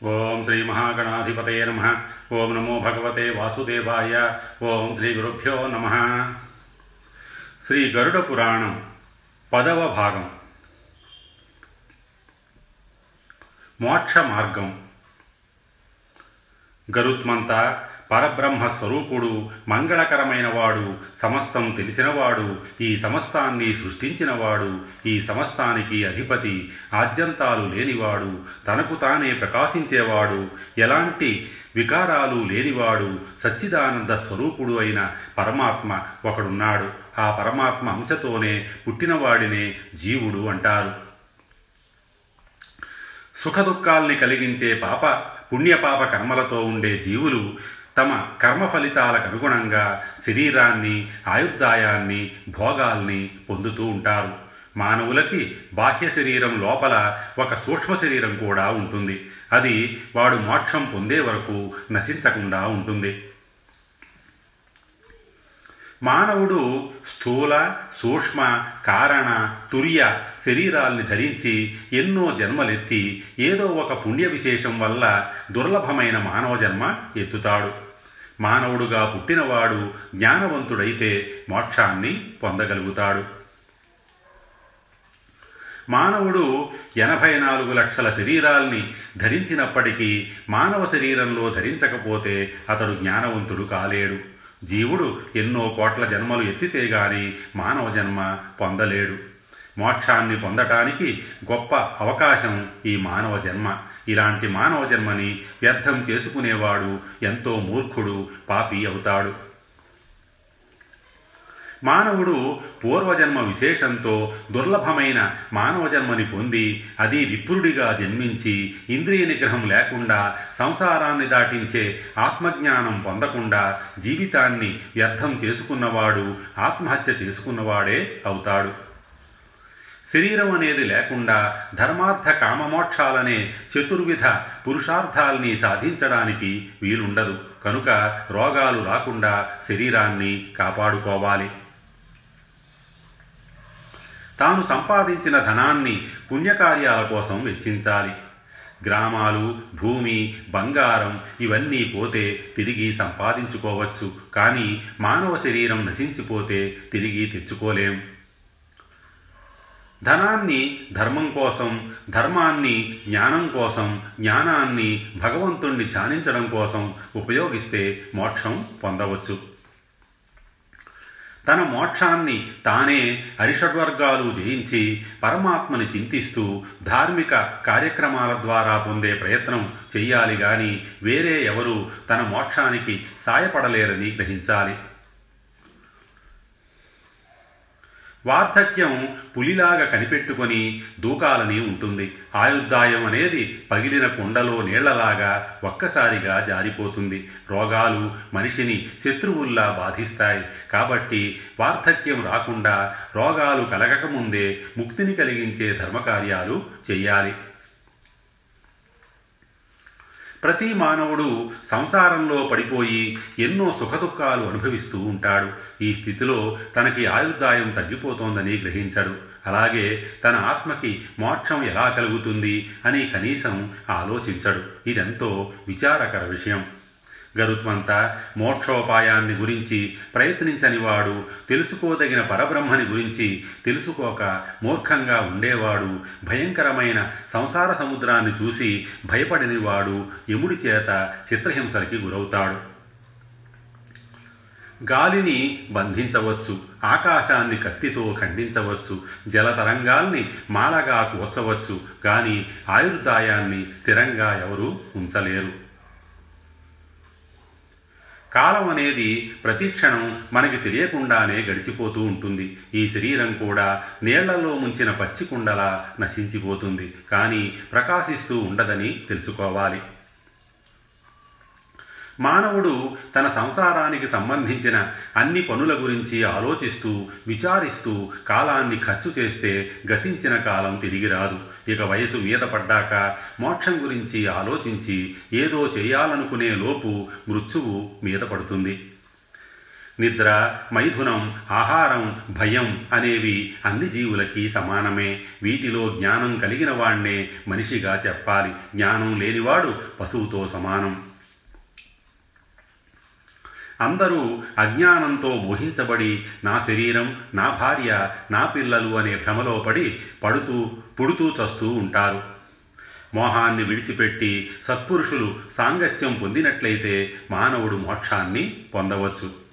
ఓం శ్రీ మహాగణాధిపతయ నమ ఓం నమో భగవతే వాసుదేవాయ ఓం శ్రీ గురుభ్యో నమ శ్రీ గరుడ పురాణం పదవ భాగం మోక్ష మార్గం గరుత్మంత పరబ్రహ్మ స్వరూపుడు మంగళకరమైన వాడు సమస్తం తెలిసినవాడు ఈ సమస్తాన్ని సృష్టించినవాడు ఈ సమస్తానికి అధిపతి ఆద్యంతాలు లేనివాడు తనకు తానే ప్రకాశించేవాడు ఎలాంటి వికారాలు లేనివాడు సచ్చిదానంద స్వరూపుడు అయిన పరమాత్మ ఒకడున్నాడు. ఆ పరమాత్మ అంశతోనే పుట్టినవాడినే జీవుడు అంటారు. సుఖదుఖాల్ని కలిగించే పాప పుణ్యపాప కర్మలతో ఉండే జీవులు తమ కర్మ ఫలితాలకు అనుగుణంగా శరీరాన్ని ఆయుర్దాయాన్ని భోగాల్ని పొందుతూ ఉంటారు. మానవులకి బాహ్య శరీరం లోపల ఒక సూక్ష్మ శరీరం కూడా ఉంటుంది. అది వాడు మోక్షం పొందే వరకు నశించకుండా ఉంటుంది. మానవుడు స్థూల సూక్ష్మ కారణ తుర్య శరీరాల్ని ధరించి ఎన్నో జన్మలెత్తి ఏదో ఒక పుణ్య విశేషం వల్ల దుర్లభమైన మానవ జన్మ ఎత్తుతాడు. మానవుడుగా పుట్టినవాడు జ్ఞానవంతుడైతే మోక్షాన్ని పొందగలుగుతాడు. మానవుడు ఎనభై నాలుగు లక్షల శరీరాల్ని ధరించినప్పటికీ మానవ శరీరంలో ధరించకపోతే అతడు జ్ఞానవంతుడు కాలేడు. జీవుడు ఎన్నో కోట్ల జన్మలు ఎత్తితే గాని మానవ జన్మ పొందలేడు. మోక్షాన్ని పొందటానికి గొప్ప అవకాశం ఈ మానవ జన్మ. ఇలాంటి మానవ జన్మని వ్యర్థం చేసుకునేవాడు ఎంతో మూర్ఖుడు పాపి అవుతాడు. మానవుడు పూర్వజన్మ విశేషంతో దుర్లభమైన మానవ జన్మని పొంది అది విప్రుడిగా జన్మించి ఇంద్రియ నిగ్రహం లేకుండా సంసారాన్ని దాటించే ఆత్మజ్ఞానం పొందకుండా జీవితాన్ని వ్యర్థం చేసుకున్నవాడు ఆత్మహత్య చేసుకున్నవాడే అవుతాడు. శరీరం అనేది లేకుండా ధర్మార్థ కామమోక్షాలనే చతుర్విధ పురుషార్థాల్ని సాధించడానికి వీలుండదు. కనుక రోగాలు రాకుండా శరీరాన్ని కాపాడుకోవాలి. తాను సంపాదించిన ధనాన్ని పుణ్యకార్యాల కోసం వెచ్చించాలి. గ్రామాలు భూమి బంగారం ఇవన్నీ పోతే తిరిగి సంపాదించుకోవచ్చు. కానీ మానవ శరీరం నశించిపోతే తిరిగి తెచ్చుకోలేం. ధనాన్ని ధర్మం కోసం ధర్మాన్ని జ్ఞానం కోసం జ్ఞానాన్ని భగవంతుణ్ణి ధ్యానించడం కోసం ఉపయోగిస్తే మోక్షం పొందవచ్చు. తన మోక్షాన్ని తానే అరిషడ్వర్గాలు జయించి పరమాత్మని చింతిస్తూ ధార్మిక కార్యక్రమాల ద్వారా పొందే ప్రయత్నం చెయ్యాలి గాని వేరే ఎవరు తన మోక్షానికి సాయపడలేరని గ్రహించాలి. వార్ధక్యం పులిలాగా కనిపెట్టుకొని దూకాలని ఉంటుంది. ఆయుర్దాయం అనేది పగిలిన కుండలో నీళ్ళలాగా ఒక్కసారిగా జారిపోతుంది. రోగాలు మనిషిని శత్రువుల్లా బాధిస్తాయి. కాబట్టి వార్ధక్యం రాకుండా రోగాలు కలగకముందే ముక్తిని కలిగించే ధర్మకార్యాలు చేయాలి. ప్రతి మానవుడు సంసారంలో పడిపోయి ఎన్నో సుఖదుఖాలు అనుభవిస్తూ ఉంటాడు. ఈ స్థితిలో తనకి ఆయుర్దాయం తగ్గిపోతోందని గ్రహించడు. అలాగే తన ఆత్మకి మోక్షం ఎలా కలుగుతుంది అని కనీసం ఆలోచించడు. ఇదెంతో విచారకర విషయం. గరుత్మంత మోక్షోపాయాన్ని గురించి ప్రయత్నించని వాడు తెలుసుకోదగిన పరబ్రహ్మని గురించి తెలుసుకోక మూర్ఖంగా ఉండేవాడు భయంకరమైన సంసార సముద్రాన్ని చూసి భయపడనివాడు యముడి చేత చిత్రహింసలకి గురవుతాడు. గాలిని బంధించవచ్చు ఆకాశాన్ని కత్తితో ఖండించవచ్చు జలతరంగాల్ని మాలగా కూర్చవచ్చు కానీ ఆయుర్దాయాన్ని స్థిరంగా ఎవరూ ఉంచలేరు. కాలం అనేది ప్రతిక్షణం మనకి తెలియకుండానే గడిచిపోతూ ఉంటుంది. ఈ శరీరం కూడా నీళ్ళలో ముంచిన పచ్చి కుండలా నశించిపోతుంది. కానీ ప్రకాశిస్తూ ఉండదని తెలుసుకోవాలి. మానవుడు తన సంసారానికి సంబంధించిన అన్ని పనుల గురించి ఆలోచిస్తూ విచారిస్తూ కాలాన్ని ఖర్చు చేస్తే గతించిన కాలం తిరిగి రాదు. ఇక వయసు మీద పడ్డాక మోక్షం గురించి ఆలోచించి ఏదో చేయాలనుకునే లోపు మృత్యువు మీద పడుతుంది. నిద్ర మైథునం ఆహారం భయం అనేవి అన్ని జీవులకి సమానమే. వీటిలో జ్ఞానం కలిగిన వాణ్ణే మనిషిగా చెప్పాలి. జ్ఞానం లేనివాడు పశువుతో సమానం. అందరూ అజ్ఞానంతో మోహించబడి నా శరీరం నా భార్య నా పిల్లలు అనే భ్రమలో పడి పడుతూ పుడుతూ చస్తూ ఉంటారు. మోహాన్ని విడిచిపెట్టి సత్పురుషులు సాంగత్యం పొందినట్లయితే మానవుడు మోక్షాన్ని పొందవచ్చు.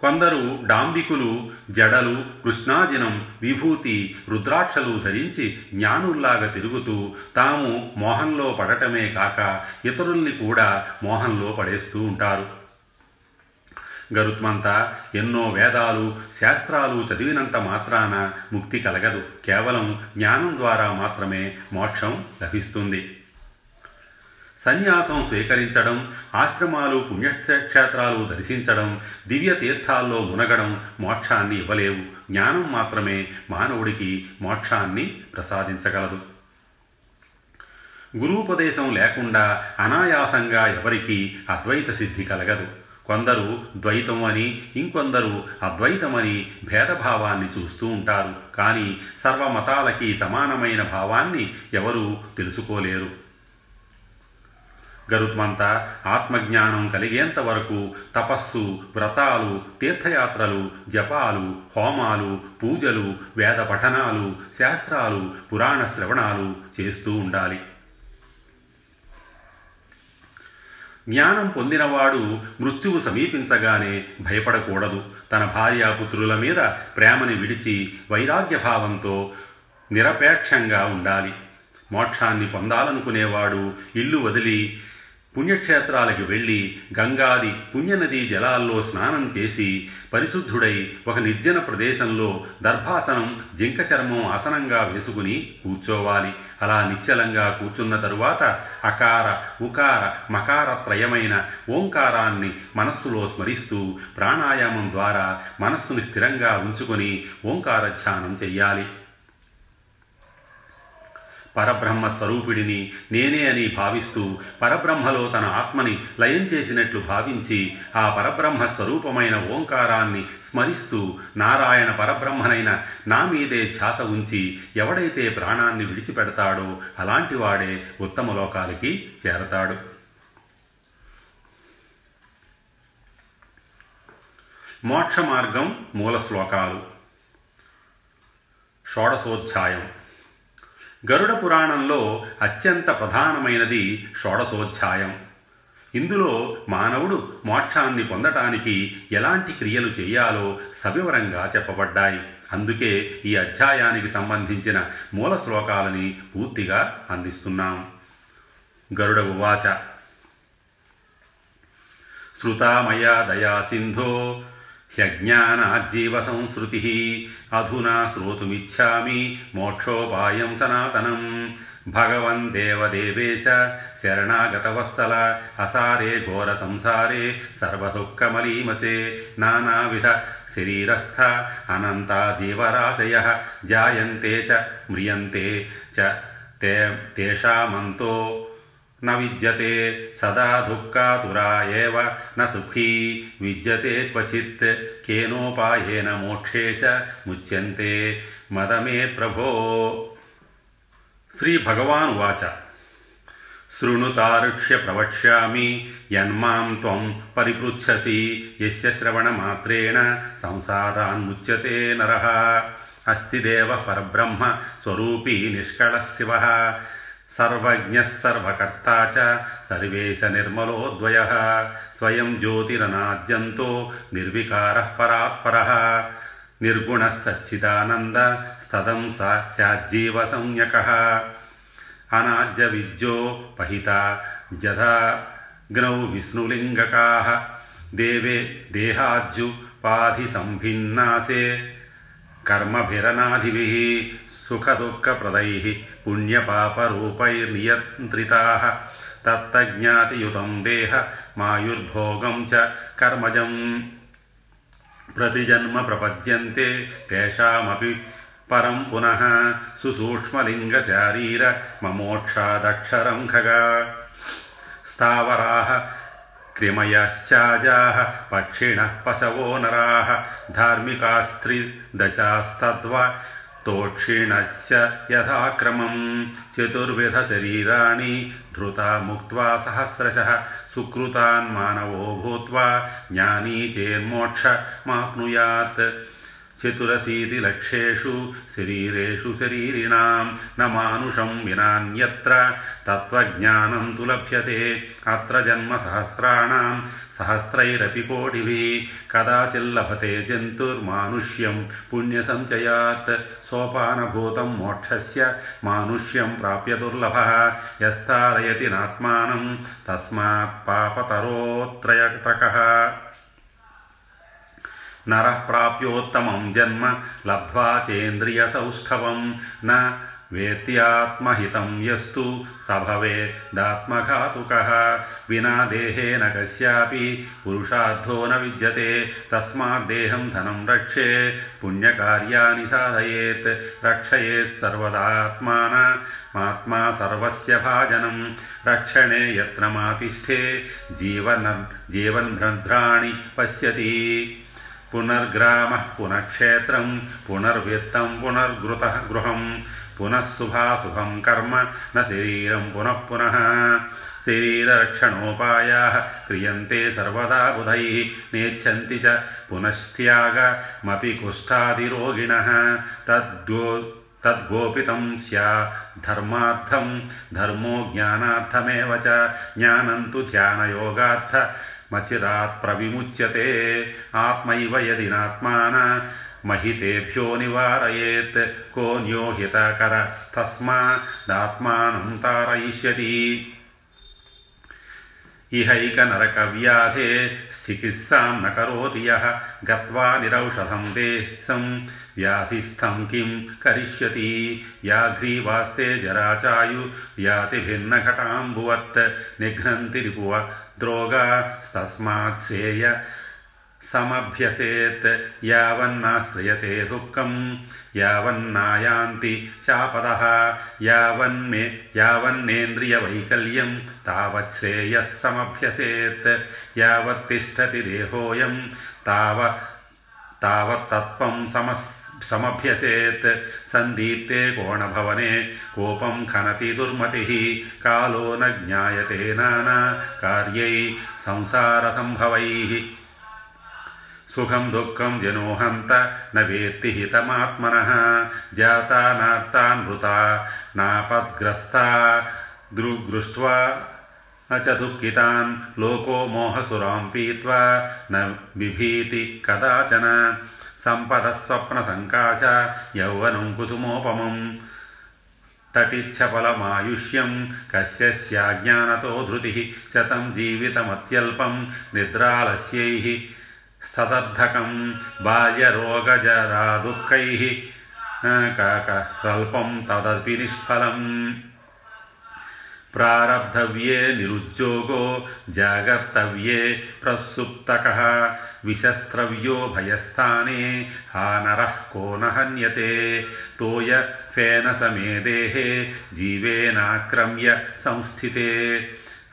కొందరు డాంబికులు జడలు కృష్ణాజినం విభూతి రుద్రాక్షలు ధరించి జ్ఞానుల్లాగా తిరుగుతూ తాము మోహంలో పడటమే కాక ఇతరుల్ని కూడా మోహంలో పడేస్తూ ఉంటారు. గరుత్మంత ఎన్నో వేదాలు శాస్త్రాలు చదివినంత మాత్రాన ముక్తి కలగదు. కేవలం జ్ఞానం ద్వారా మాత్రమే మోక్షం లభిస్తుంది. సన్యాసం స్వీకరించడం ఆశ్రమాలు పుణ్యక్షేత్రాలు దర్శించడం దివ్య తీర్థాల్లో మునగడం మోక్షాన్ని ఇవ్వలేవు. జ్ఞానం మాత్రమే మానవుడికి మోక్షాన్ని ప్రసాదించగలదు. గురూపదేశం లేకుండా అనాయాసంగా ఎవరికీ అద్వైత సిద్ధి కలగదు. కొందరు ద్వైతం అని ఇంకొందరు అద్వైతమని భేదభావాన్ని చూస్తూ ఉంటారు. కానీ సర్వమతాలకి సమానమైన భావాన్ని ఎవరూ తెలుసుకోలేరు. గరుత్మంత ఆత్మజ్ఞానం కలిగేంత వరకు తపస్సు వ్రతాలు తీర్థయాత్రలు జపాలు హోమాలు పూజలు వేద పఠనాలు శాస్త్రాలు పురాణ శ్రవణాలు చేస్తూ ఉండాలి. జ్ఞానం పొందినవాడు మృత్యువు సమీపించగానే భయపడకూడదు. తన భార్యాపుత్రుల మీద ప్రేమని విడిచి వైరాగ్యభావంతో నిరపేక్షంగా ఉండాలి. మోక్షాన్ని పొందాలనుకునేవాడు ఇల్లు వదిలి పుణ్యక్షేత్రాలకు వెళ్ళి గంగాది పుణ్యనదీ జలాల్లో స్నానం చేసి పరిశుద్ధుడై ఒక నిర్జన ప్రదేశంలో దర్భాసనం జింక చర్మం ఆసనంగా వేసుకుని కూర్చోవాలి. అలా నిశ్చలంగా కూర్చున్న తరువాత అకార ఉకార మకార త్రయమైన ఓంకారాన్ని మనస్సులో స్మరిస్తూ ప్రాణాయామం ద్వారా మనస్సుని స్థిరంగా ఉంచుకొని ఓంకార ధ్యానం చెయ్యాలి. పరబ్రహ్మ స్వరూపిడిని నేనే అని భావిస్తూ పరబ్రహ్మలో తన ఆత్మని లయం చేసినట్లు భావించి ఆ పరబ్రహ్మ స్వరూపమైన ఓంకారాన్ని స్మరిస్తూ నారాయణ పరబ్రహ్మనైన నా మీదే ధ్యాస ఉంచి ఎవడైతే ప్రాణాన్ని విడిచిపెడతాడో అలాంటివాడే ఉత్తమ లోకాలకి చేరతాడు. మోక్ష మార్గం మూల శ్లోకాలు. షోడశోధ్యాయం. గరుడ పురాణంలో అత్యంత ప్రధానమైనది షోడశోధ్యాయం. ఇందులో మానవుడు మోక్షాన్ని పొందటానికి ఎలాంటి క్రియలు చేయాలో సవివరంగా చెప్పబడ్డాయి. అందుకే ఈ అధ్యాయానికి సంబంధించిన మూల శ్లోకాలని పూర్తిగా అందిస్తున్నాం. గరుడ ఉవాచ. శ్రుతామయా దయా సింధో ह्यज्ञानाज्जीवसंसृतिः अधुना श्रोतुमिच्छामि मोक्षोपायं सनातनं भगवन्देवदेवेश शरणागतवत्सल, असारे घोरसंसारे सर्वसुःखमलीमसे, नानाविध शरीरस्थ अनन्ता जीवराशयः जायन्ते च म्रियन्ते च ते तेषामन्तो न विद्यते सदा दुःखातुरा एव न सुखी विद्यते क्वचित् केनोपायेन मोक्षेश मुच्यन्ते मदमे प्रभो श्रीभगवानुवाच शृणुतारुक्ष्य प्रवक्ष्यामि यन्मां त्वं परिपृच्छसि यस्य श्रवणमात्रेण संसारान्मुच्यते नरः अस्ति देवः परब्रह्म సర్వజ్ఞః సర్వకర్త సర్వేశ నిర్మలోద్వయ స్వయం జ్యోతిరనాద్యంతో నిర్వికార పరాత్పర నిర్గుణ సచ్చిదానంద స్తదం సా స్యాజ్జీవ సంజ్ఞక అనాద్య విద్యో పహిత జథాగ్నౌ విష్ణులింగకా దేవే దేహాజ్యుపాధి సంభిన్నాసే कर्मभिरनाधिभिः सुखदुःखप्रदैः पुण्यपापरूपैर्नियन्त्रिताः। तत्तज्ञातियुतं देह मायुर्भोगं च कर्मजं प्रतिजन्म प्रपद्यन्ते तेषामपि परं पुनः सुसूक्ष्मलिङ्गशारीर ममोक्षादक्षरं खगा। स्थावराः त्रिमयश्चाजाः पक्षिण पशवो नरा नराः से तोक्षिणस्य चतुर्विध चतुर्विधशरीराणि धृता मुक्त सहस्रशः, सुकृतान् भूत ज्ञानी चेन्मोक्षमाप्नुयात् చతురसीति లక్షేషు శరీరేషు శరీరిణాం న మానుషం వినాన్యత్ర తత్వజ్ఞానం తు లభ్యతే అత్ర జన్మ సహస్రాణం సహస్రైరపి కోటివి కదాచిల్లభతే జంతుర్మానుష్యం పుణ్యసంచయాత్ సోపానభూతం మోక్ష మానుష్యం ప్రాప్య దుర్లభ యస్తారయతి నాత్మానం తస్మాత్ పాపతరోత్రయతక नरः प्राप्योत्तमं जन्म लब्ध्वा चेन्द्रियसौष्ठवं। न वेत्यात्महितं यस्तु स भवेदात्मघातुकः। विना देहेन कस्यापि पुरुषार्थो न विद्यते। तस्माद्देहं धनं रक्षे, पुण्यकार्याणि साधयेत्। रक्षयेत् सर्वदात्मानमात्मा सर्वस्य भाजनं। रक्षणे यत्नमातिष्ठे जीवन जीवन्भ्रद्राणि पश्यति। पुनर्ग्रामः पुनः क्षेत्रं पुनर्वित्तं पुनर्गृतः गृहं पुनः शुभाशुभं कर्म न शरीरं पुनः पुनः शरीररक्षणोपायाः क्रियन्ते सर्वदा बुधैः नेच्छन्ति च पुनस्त्यागमपि कुष्ठादिरोगिणः तद्गो तद्गोपितं स्याद्धर्मार्थं, धर्मो ज्ञानार्थमेव च ज्ञानं तु ध्यानयोगार्थ मचिरात् प्रविमुच्यते आत्मैव यदि नात्मान, महितेभ्यो निवारयेत्, को हितकरस्तस्मादात्मानं तारयिष्यति। इहैकनरकव्याधे चिकित्सां न करोति यः। गत्वा निरौषधं देहसं व्याधिस्थं किं करिष्यति? व्याघ्रीवास्ते जराचायु। व्यातिभिन्नघटाम्बुवत् निघ्नन्ति रिपुव द्रोगास्तस्मात् श्रेय సమభ్యసేత్ యావన్నాశ్రయతే దుఃఖం యావన్నాయాంతి చాపద యావన్మే యావన్నేంద్రియవైకల్యం తావచ్శ్రేయ సమభ్యసేత్ యావత్తిష్టతి దేహోయం తావ తావత్తత్వం సమస్ సమభ్యసేత్ సందీప్తే కోణభవనే కోపం ఖనతి దుర్మతి కాలో న జ్ఞాయతే నానా కార్యై సంసారసంభవై संसारसम्भवैः दुखम दुःखं जनो हन्त न वेत्ति हितमात्मनः जातानार्तान् मृता नापद्ग्रस्ता दृग्दृष्ट्वा न च दुःखितान्, लोको मोहसुरां पीत्वा न बिभीति कदाचन, सम्पदस्वप्नसङ्काश, यौवनं कुसुमोपमम् तटिच्छफलमायुष्यं कस्य स्याज्ञानतो धृतिः, शतं जीवितमत्यल्पं, निद्रालस्यैः స్తదర్థకం బాల్యరోగజరాదుఃఖై కల్పం తదపి నిష్ఫలం. ప్రారబ్ధవ్యే నిరుద్యోగో జాగర్తవ్యే ప్రసుప్తక విశస్త్రవ్యో భయస్థానే హానర కో నహన్యతే తోయ ఫేన సమే దేహే జీవేనాక్రమ్య సంస్థితే.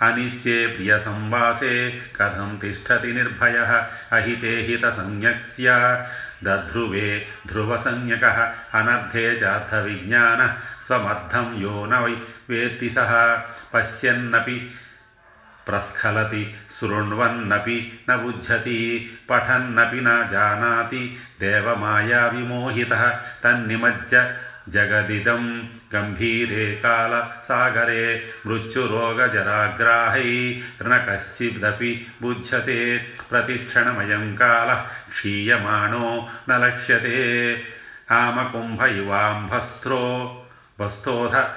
अनित्ये प्रियसंवासे कथं तिष्ठति निर्भयः, अहिते हितसंज्ञस्य। दध्रुवे ध्रुवसंज्ञकः अनर्थे चार्थविज्ञानः स्वमर्थं यो न वै वेत्ति सः। पश्यन्नपि प्रस्खलति, शृण्वन्नपि न बुध्यति, पठन्नपि न जानाति। देवमायाविमोहितः, तन्निमज्ज जगदिदं गम्भीरे कालसागरे मृत्युरोगजराग्राहैर्न कश्चिदपि बुध्यते। प्रतिक्षणमयं कालः क्षीयमाणो न लक्ष्यते। आमकुम्भ इवाम्भस्त्रो वस्तोध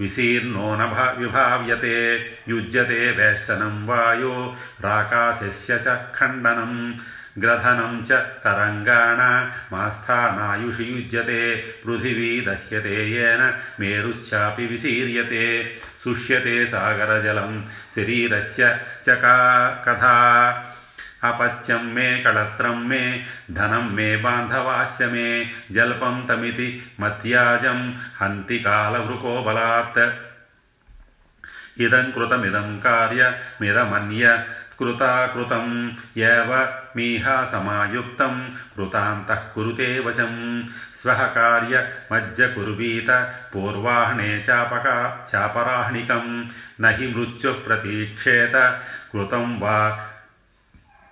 विशीर्णो न विभाव्यते। युज्यते वेष्टनं वायो, राकाशस्य च खण्डनम्। ग्रथनं च तरङ्गाणामास्थानायुषि युज्यते पृथिवी दह्यते येन, मेरुश्चापि विशीर्यते शुष्यते सागरजलं शरीरस्य च का कथा। अपत्यं मे कळत्रं मे, धनं मे, बान्धवास्य मे, जल्पं तमिति मत्याजं हन्ति कालवृको बलात्। इदं कृतमिदं कार्यमिदमन्य కృతాకృతం యవ మీహా సమాయుక్తం కృతాంతః కురుతే వశం స్వహకార్య కార్య మజ్జ కుర్వీత పూర్వాహ్ణే చాపక చాపరాహ్ణికం నహి మృత్యు ప్రతీక్షేత కృతం వా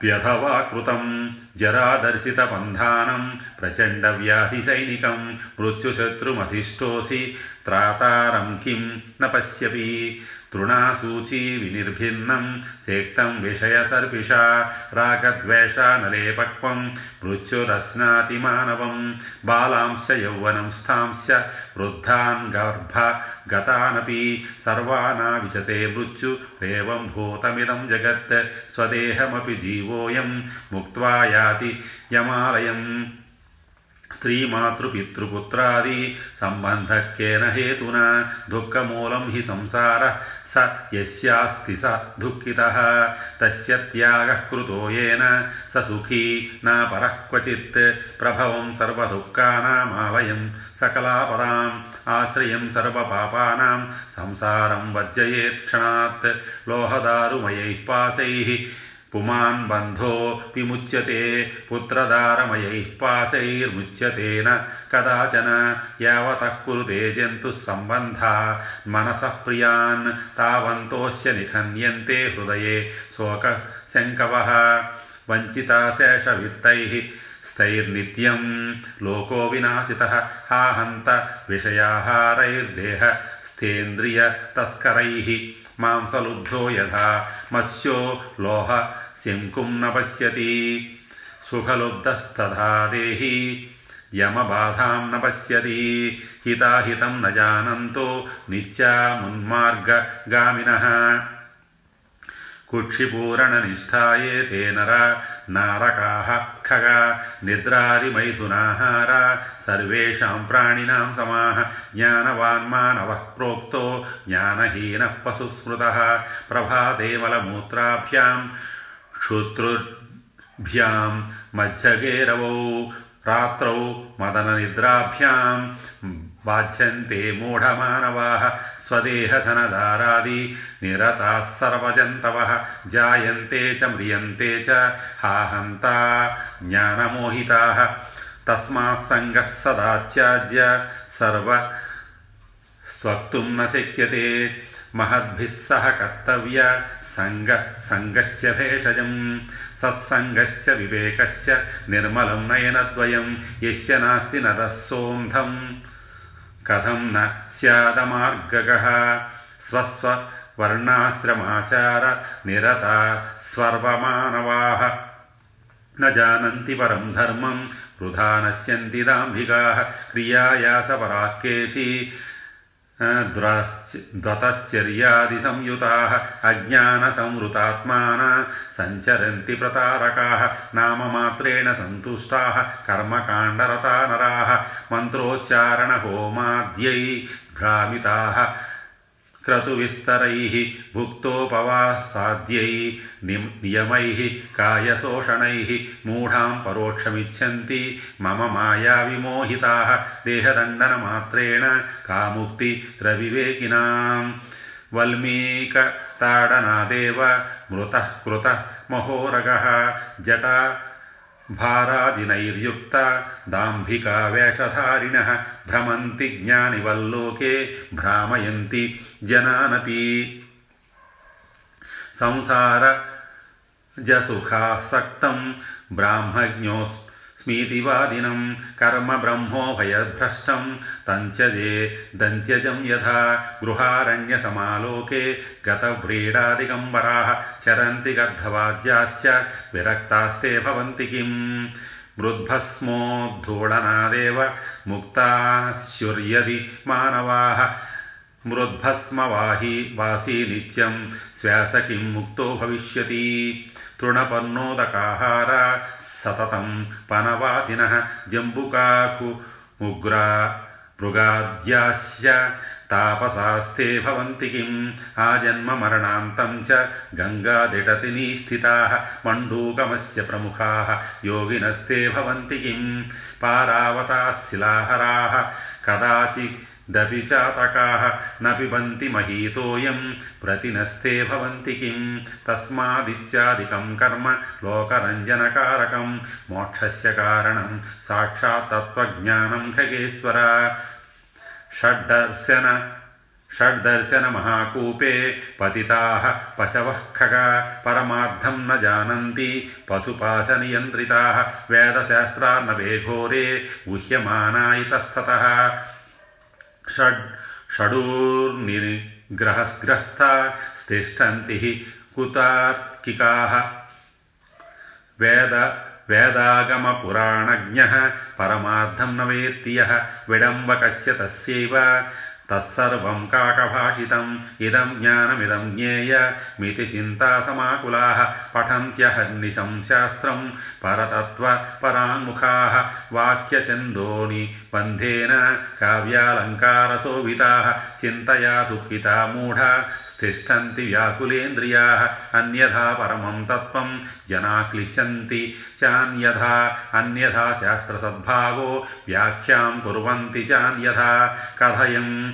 వ్యధవా కృతం జరాదర్శిత బంధానం ప్రచండ వ్యాధి సైనికం మృత్యుశత్రుమధిష్టోసి త్రాతారం కిం న పశ్యపి తృణాసూచీ వినిర్భిన్నం సేక్తం విషయసర్పిష రాగద్వేషానలేపక్వం మృత్యురస్నాతి మానవం బాలాంశ యౌవనం స్థాంశ వృద్ధాన్ గర్భ గతానపి సర్వానావిశతే మృత్యు రేవం భూతమిదం జగత్ స్వదేహమపి జీవోయం ముక్త్వా యాతి యమాలయం స్త్రీమాతృపితృపుత్రాది సంబంధకేన హేతున దుఃఖమూలం హి సంసార స యస్యాస్తి స దుఃఖిత తస్య త్యాగ కృతో येन స సుఖీ నా పరः క్వచిత్ ప్రభవం సర్వదుఃఖానామాలయం సకలాపదాం ఆశ్రయం సర్వపాపానాం సంసారం వర్జయేత్ క్షణాత్ లోహదారుమయైః పాశైः पुमान् बन्धो विमुच्यते पुत्रदारमयैः पाशैर्मुच्यते न कदाचन यावतः कुरुते जन्तुः सम्बन्धा मनसः प्रियान् तावन्तोऽस्य निखन्यन्ते हृदये शोकशङ्कवः वञ्चिताशेषवित्तैः स्थैर्नित्यं लोको विनाशितः हा हन्त विषयाहारैर्देह स्थेन्द्रियतस्करैः మాంసలుబ్ధో యథా మత్స్యో లోహ శంకుం న పశ్యతి సుఖలుబ్ధస్తథా దేహి యమబాధాం న పశ్యతి హితాహితం న జానంతో నిత్యామున్మార్గగామినः కుక్షిపూరణనిష్టాయే తే నర నారకాः ఖగా నిద్రాదిమైథునాహార సర్వేషాం ప్రాణినాం సమాः జ్ఞానవాన్ మానవः ప్రోక్తో జ్ఞానహీనः పశుస్మృతः ప్రభాతే మలమూత్రాభ్యాం క్షుత్రుభ్యాం మధ్యగేరవౌ రాత్రౌ మదననిద్రాభ్యాం బాధ్యంతే మూఢమానవాः స్వదేహధనదారాది నిరతాः सर्वजन्तवः जायन्ते च म्रियन्ते च हाहन्ता ज्ञानमोहिताः तस्मात् सङ्गः सदा त्याज्य सर्व स्वक्तुं न शक्यते महद्भिः सह कर्तव्य सङ्ग सङ्गस्य भेषजं सत्सङ्गस्य विवेकस्य निर्मलं नयनद्वयं यस्य नास्ति नदः सोऽन्धं कथं न स्यादमार्गगः स्वस्ववर्णाश्रमाचार निरता सर्वमानवाः न जानन्ति परं धर्मं वृथा नश्यन्ति दाम्भिकाः क्रियायासपराः केचि द्वतच्चर्यादिसंयुताः अज्ञानसंवृतात्माना सञ्चरन्ति प्रतारकाः नाममात्रेण सन्तुष्टाः कर्मकाण्डरता नराः मन्त्रोच्चारणहोमाद्यै भ्रामिताः क्रतुविस्तरैः भुक्तोपवासाद्यै नियमैः कायशोषणैः मूढां परोक्षमिच्छन्ति मम मायाविमोहिताः देहदण्डनमात्रेण का मुक्तिरविवेकिनां वल्मीकताडनादेव मृतः कृतः महोरगः जटा भाराजिनैर्युक्ता दाम्भिका वेषधारिणः भ्रमन्ति ज्ञानिवल्लोके भ्रामयन्ति जनानपि। संसारजसुखासक्तं ब्राह्मज्ञोऽस्मीतिवादिनं స్మీతివాదినం కర్మ బ్రహ్మోభయభ్రష్టం తంత్యజే దంత్యజం యథా గృహారణ్యసమాలోకే గతవ్రీడాదిగంబరా చరంతి గర్ధవాద్యాశ్చ విరక్తాస్తే భవంతి కిం మృద్భస్మోద్ధూళనాదేవ ముక్తాస్యుర్యది మానవా మృద్భస్మవాహి వాసీ నిత్యం శ్వాస ముక్తో భవిష్యతి తృణపన్నోదకాహార సతతం పనవాసిన జంబుకాకు ముగ్రా మృగాద్యాస్య తాపసాస్తే భవంతి కిం ఆజన్మమరణాంతం చ గంగాదిటతినీ స్థితా మండూకమస్య ప్రముఖా యోగినస్తే భవంతి కిం పారావతాశిలాహరా కదాచి दपि चातकाः न पिबन्ति महीतोऽयं प्रतिनस्ते भवन्ति किं तस्मादित्यादिकं कर्म लोकरञ्जनकारकं मोक्षस्य कारणं साक्षात् तत्त्वज्ञानं खगेश्वर। षड्दर्शन षड्दर्शनमहाकूपे पतिताः पशवः खग। परमार्थं न जानन्ति। पशुपाशनियन्त्रिताः वेदशास्त्रार्णवे घोरे गुह्यमाना इतस्ततः షడ్ షడూర్నిర్గ్రహ గ్రస్థాస్తిష్టంతి కుతార్కికా వేద వేదాగమపురాణజ్ఞ పరమార్థం న వేత్తి విడంబకస్య తస్యైవ తత్సర్వం కాకభాషితం ఇదం జ్ఞానమిదం జ్ఞేయ మితి చింతాసమాకులా పఠంత్యహర్నిశం శాస్త్రం పరతత్వ పరాముఖా వాక్యచందోని బంధేన కావ్యాలంకారశోభితా చింతయా దుఃఖితా మూఢ స్థిష్టంతి వ్యాకులేంద్రియా అన్యథా పరమం తత్వం జనా క్లిశంతి చాన్యథా అన్యథా శాస్త్రసద్భావో వ్యాఖ్యాం కుర్వంతి చాన్యథా కథయం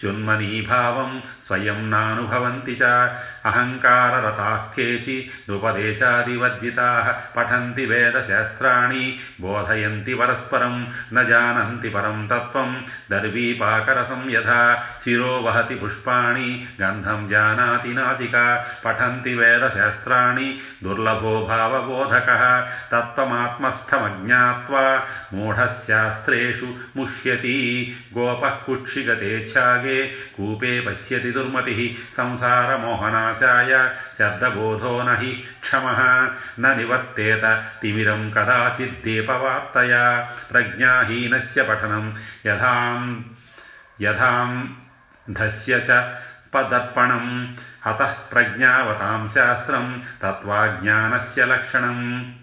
चुन्मनीभावं स्वयं नानुभवन्ति च अहङ्काररताः केचि दुपदेशादिवर्जिताः पठन्ति वेदशास्त्राणि बोधयन्ति परस्परं न जानन्ति परं तत्त्वं दर्वीपाकरसं यथा शिरो वहति पुष्पाणि गन्धं जानाति नासिका पठन्ति वेदशास्त्राणि दुर्लभो भावबोधकः तत्त्वमात्मस्थमज्ञात्वा मूढशास्त्रेषु मुष्यति गोपः कुक्षिगतेच्छागे कूपे पश्यति दुर्मतिः। संसारमोहनाशाय शब्दबोधो न हि क्षमः न निवर्तेत तिमिरं कदाचिद्दीपवार्तया प्रज्ञाहीनस्य पठनं यथां यथां धस्य च पदर्पणम्। अतः प्रज्ञावतां शास्त्रं तत्त्वाज्ञानस्य लक्षणम्।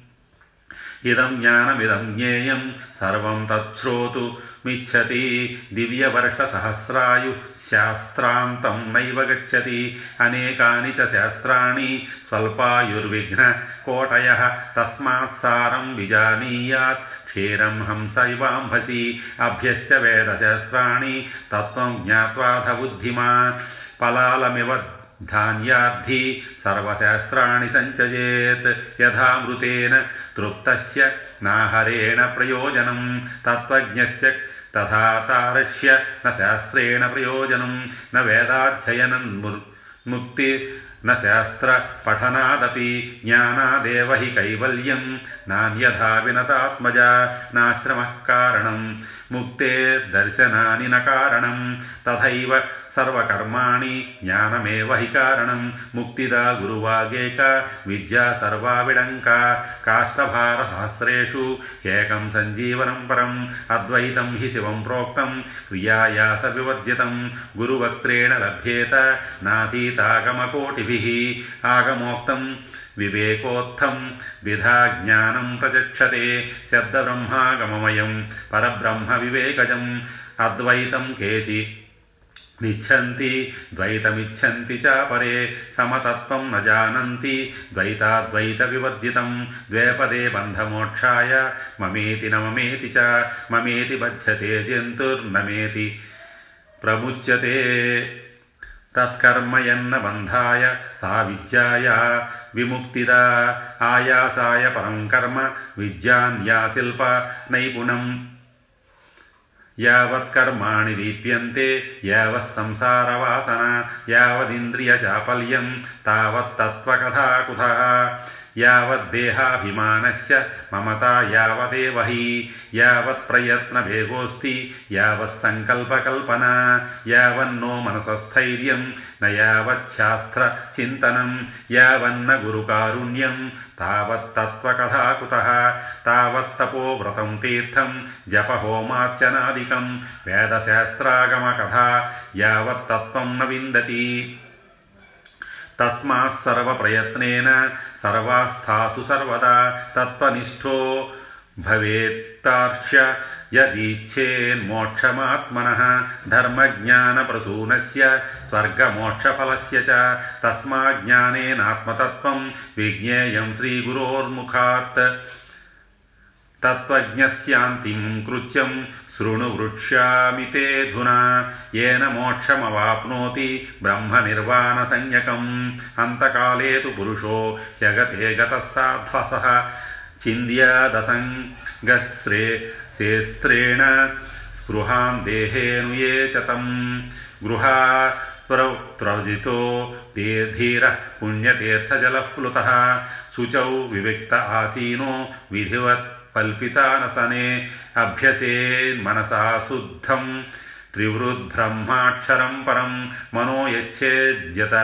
ఇదం జ్ఞానమిదం జ్ఞేయం సర్వం తత్శ్రోతు మిచ్చతి. దివ్యవర్షసహస్రాయు శాస్త్రాంతం నైవ గచ్చతి. అనేకాని చ శాస్త్రాణి స్వల్పాయుర్విఘ్న కోటయ తస్మాత్ సారం విజానీయాత్. క్షీరం హంసైవాంభసి అభ్యస్య వేదశాస్త్రాణి తత్వం జ్ఞాత్వాథ బుద్ధిమాన్. పలాలమివ धान्याद्धि सर्वशास्त्राणि सञ्चयेत् यथामृतेन तृप्तस्य नाहरेण प्रयोजनं तत्त्वज्ञस्य तथा तारक्ष्य न शास्त्रेण प्रयोजनं न वेदाध्ययनं मुक्ति न शास्त्रपठनादपि ज्ञानादेव हि कैवल्यं नान्यथा विनतात्मजा नाश्रमः कारणं मुक्तेर्दर्शनानि न कारणं तथैव सर्वकर्माणि ज्ञानमेव हि कारणं मुक्तिदा गुरुवागेका विद्या सर्वा विडङ्का काष्ठभारसहस्रेषु एकं सञ्जीवनं परम् अद्वैतं हि शिवं प्रोक्तं क्रियायासविवर्जितं गुरुवक्त्रेण लभ्येत नाधीतागमकोटिभिः आगमोक्तं विवेकोत्थं विधा ज्ञानं प्रचक्षते शब्दब्रह्मागममयं परब्रह्मविवेकजम् अद्वैतं केचि निच्छन्ति द्वैतमिच्छन्ति च परे समतत्त्वं न जानन्ति द्वैताद्वैतविवर्जितं द्वेपदे बन्धमोक्षाय ममेति न ममेति च ममेति बध्यते जन्तुर्नमेति प्रमुच्यते తత్కర్మయన్న బంధాయ సా విద్యాయ విముక్తిద ఆయాసాయ పరం కర్మ విద్యాన్యా శిల్ప నైపుణం యవత్కర్మాణి దీప్యంతే యావత్ సంసారవాసన యావదింద్రియచాపల్యం తావత్తత్వకథాకుథ యావద్దేహాభిమానస్య మమత యావదేవ హి. యావత్ప్రయత్నభేగోస్తి యావత్సంకల్పకల్పన యావన్నో మనసస్థైర్యం న యావచ్ఛాస్త్రచింతనం యావన్న గురుకారుణ్యం తావత్తత్వకథాకుత తావత్తపోవ్రతం తీర్థం జపహోమార్చనాదికం వేదశాస్త్రాగమకథ యావత్తత్వం న విందతి. तस्मात् सर्वप्रयत्नेन सर्वास्थासु सर्वदा तत्त्वनिष्ठो भवेत्तार्क्ष्य यदीच्छेन्मोक्षमात्मनः धर्मज्ञानप्रसूनस्य स्वर्गमोक्षफलस्य च तस्माज्ञानेनात्मतत्त्वं विज्ञेयं श्रीगुरोर्मुखात् तत्त्वज्ञस्यान्तिम् कृत्यम् शृणुवृक्ष्यामि ते धुना। येन मोक्षमवाप्नोति ब्रह्मनिर्वाणसंज्ञकम्। अन्तकाले तु पुरुषो ह्यगते गतः साध्वसः। चिन्द्यादसङ्गस्रे सेस्त्रेण स्पृहाम् देहेनुये च तम्। गृहा प्रव्रजितो ते धीरः पुण्यतीर्थजलप्लुतः। शुचौ विविक्त आसीनो विधिवत् कल्पितानसने अभ्यसेन्मनसा शुद्धं त्रिवृद्ब्रह्माक्षरं परं मनो यच्छेद्यत।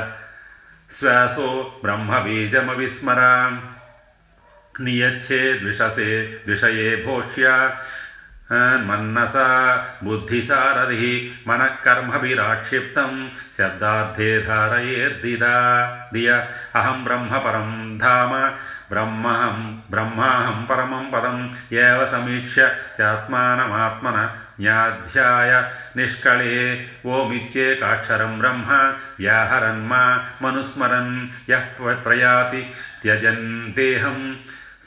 श्वासो ब्रह्मबीजमविस्मरा नियच्छेद्विषसे विषये भोष्या మన్నసా బుద్ధిసారథి మనఃకర్మభిరాక్షిప్తం శబ్దార్థే ధారయేర్దిదా దియ. అహం బ్రహ్మ పరం ధామ బ్రహ్మహం బ్రహ్మాహం పరమం పదం ఏవ సమీక్ష్య చాత్మానమాత్మన న్యాధ్యాయ నిష్కళే ఓమిత్యేకాక్షరం బ్రహ్మ వ్యాహరన్మా మనుస్మరన్ యః ప్రయాతి త్యజన్ దేహం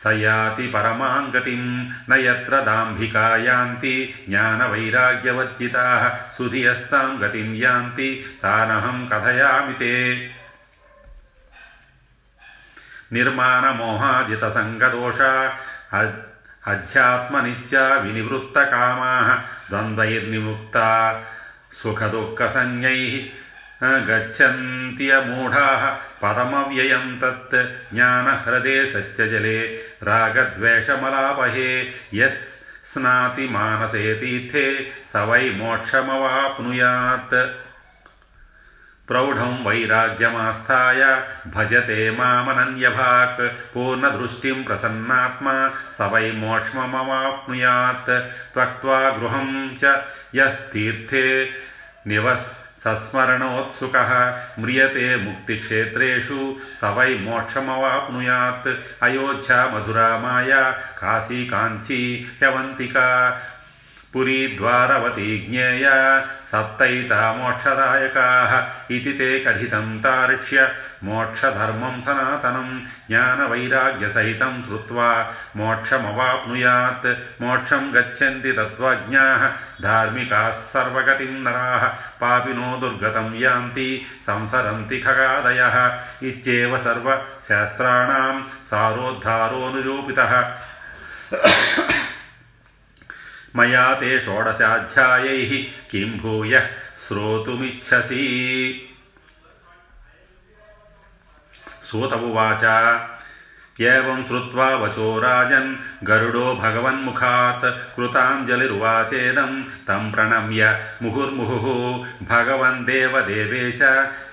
स याति परमाङ्गतिं न यत्र दाम्भिका यान्ति ज्ञानवैराग्यवर्जिताः सुधियस्तां गतिं यान्ति तानहं कथयामि ते। निर्माणमोहाजितसङ्गदोषा अध्यात्मनित्या विनिवृत्तकामाः द्वन्द्वैर्निमुक्ता सुखदुःखसंज्ञैः गच्छन्त्यमूढाः पदमव्ययं तत् ज्ञानह्रदे सच्चजले रागद्वेषमलापहे यस् स्नाति मानसे तीर्थे स वै मोक्षमवाप्नुयात्। प्रौढं वैराग्यमास्थाय भजते मामनन्यभाक् पूर्णदृष्टिं प्रसन्नात्मा स वै मोक्ष्ममवाप्नुयात्। त्यक्त्वा गृहं च यस्तीर्थे निवस् सस्मरणोत्सुकः म्रियते मुक्तिक्षेत्रेषु स वै मोक्षमुयात अयोध्या मधुरा माया काशी कांची यवंतिका జ్ఞేయ సప్తైతా మోక్షదాయకాः ఇతి తే కథితం తార్క్ష్య మోక్షధర్మం సనాతనం జ్ఞానవైరాగ్యసహితం శ్రుత్వా మోక్షమవాప్నుయాత్ మోక్షం గచ్చन्ति తత్వజ్ఞాः ధార్మికాः సర్వగతిం నరాः పాపినో దుర్గతం యాంతి సంసరంతి ఖగాదయः ఇత్యేవ సర్వశాస్త్రాణాం సారోద్ధారో నిరూపితः मया ते षोडशाध्यायैः किं भूयः? श्रोतुमिच्छसि। सूत उवाच। एवं श्रुत्वा वचो राजन्, गरुडो भगवन्मुखात् कृताञ्जलिर्वाचेदं तं प्रणम्य मुहुर्मुहुः भगवन् देवदेवेश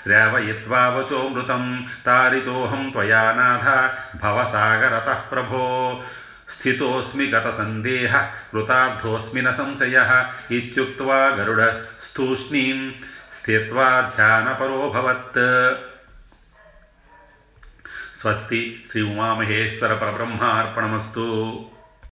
वचो वचोऽमृतं तारितोऽहं त्वया नाथ, भवसागरतः प्रभो। స్థితోస్మి గత సందేహ కృతార్థోస్మి న సంశయ ఇత్యుక్వా గరుడ స్థూష్ణీం స్థిత్వా ధ్యానపరోభవత్ స్వస్తి శ్రీ ఉమామహేశ్వర పరబ్రహ్మార్పణమస్తు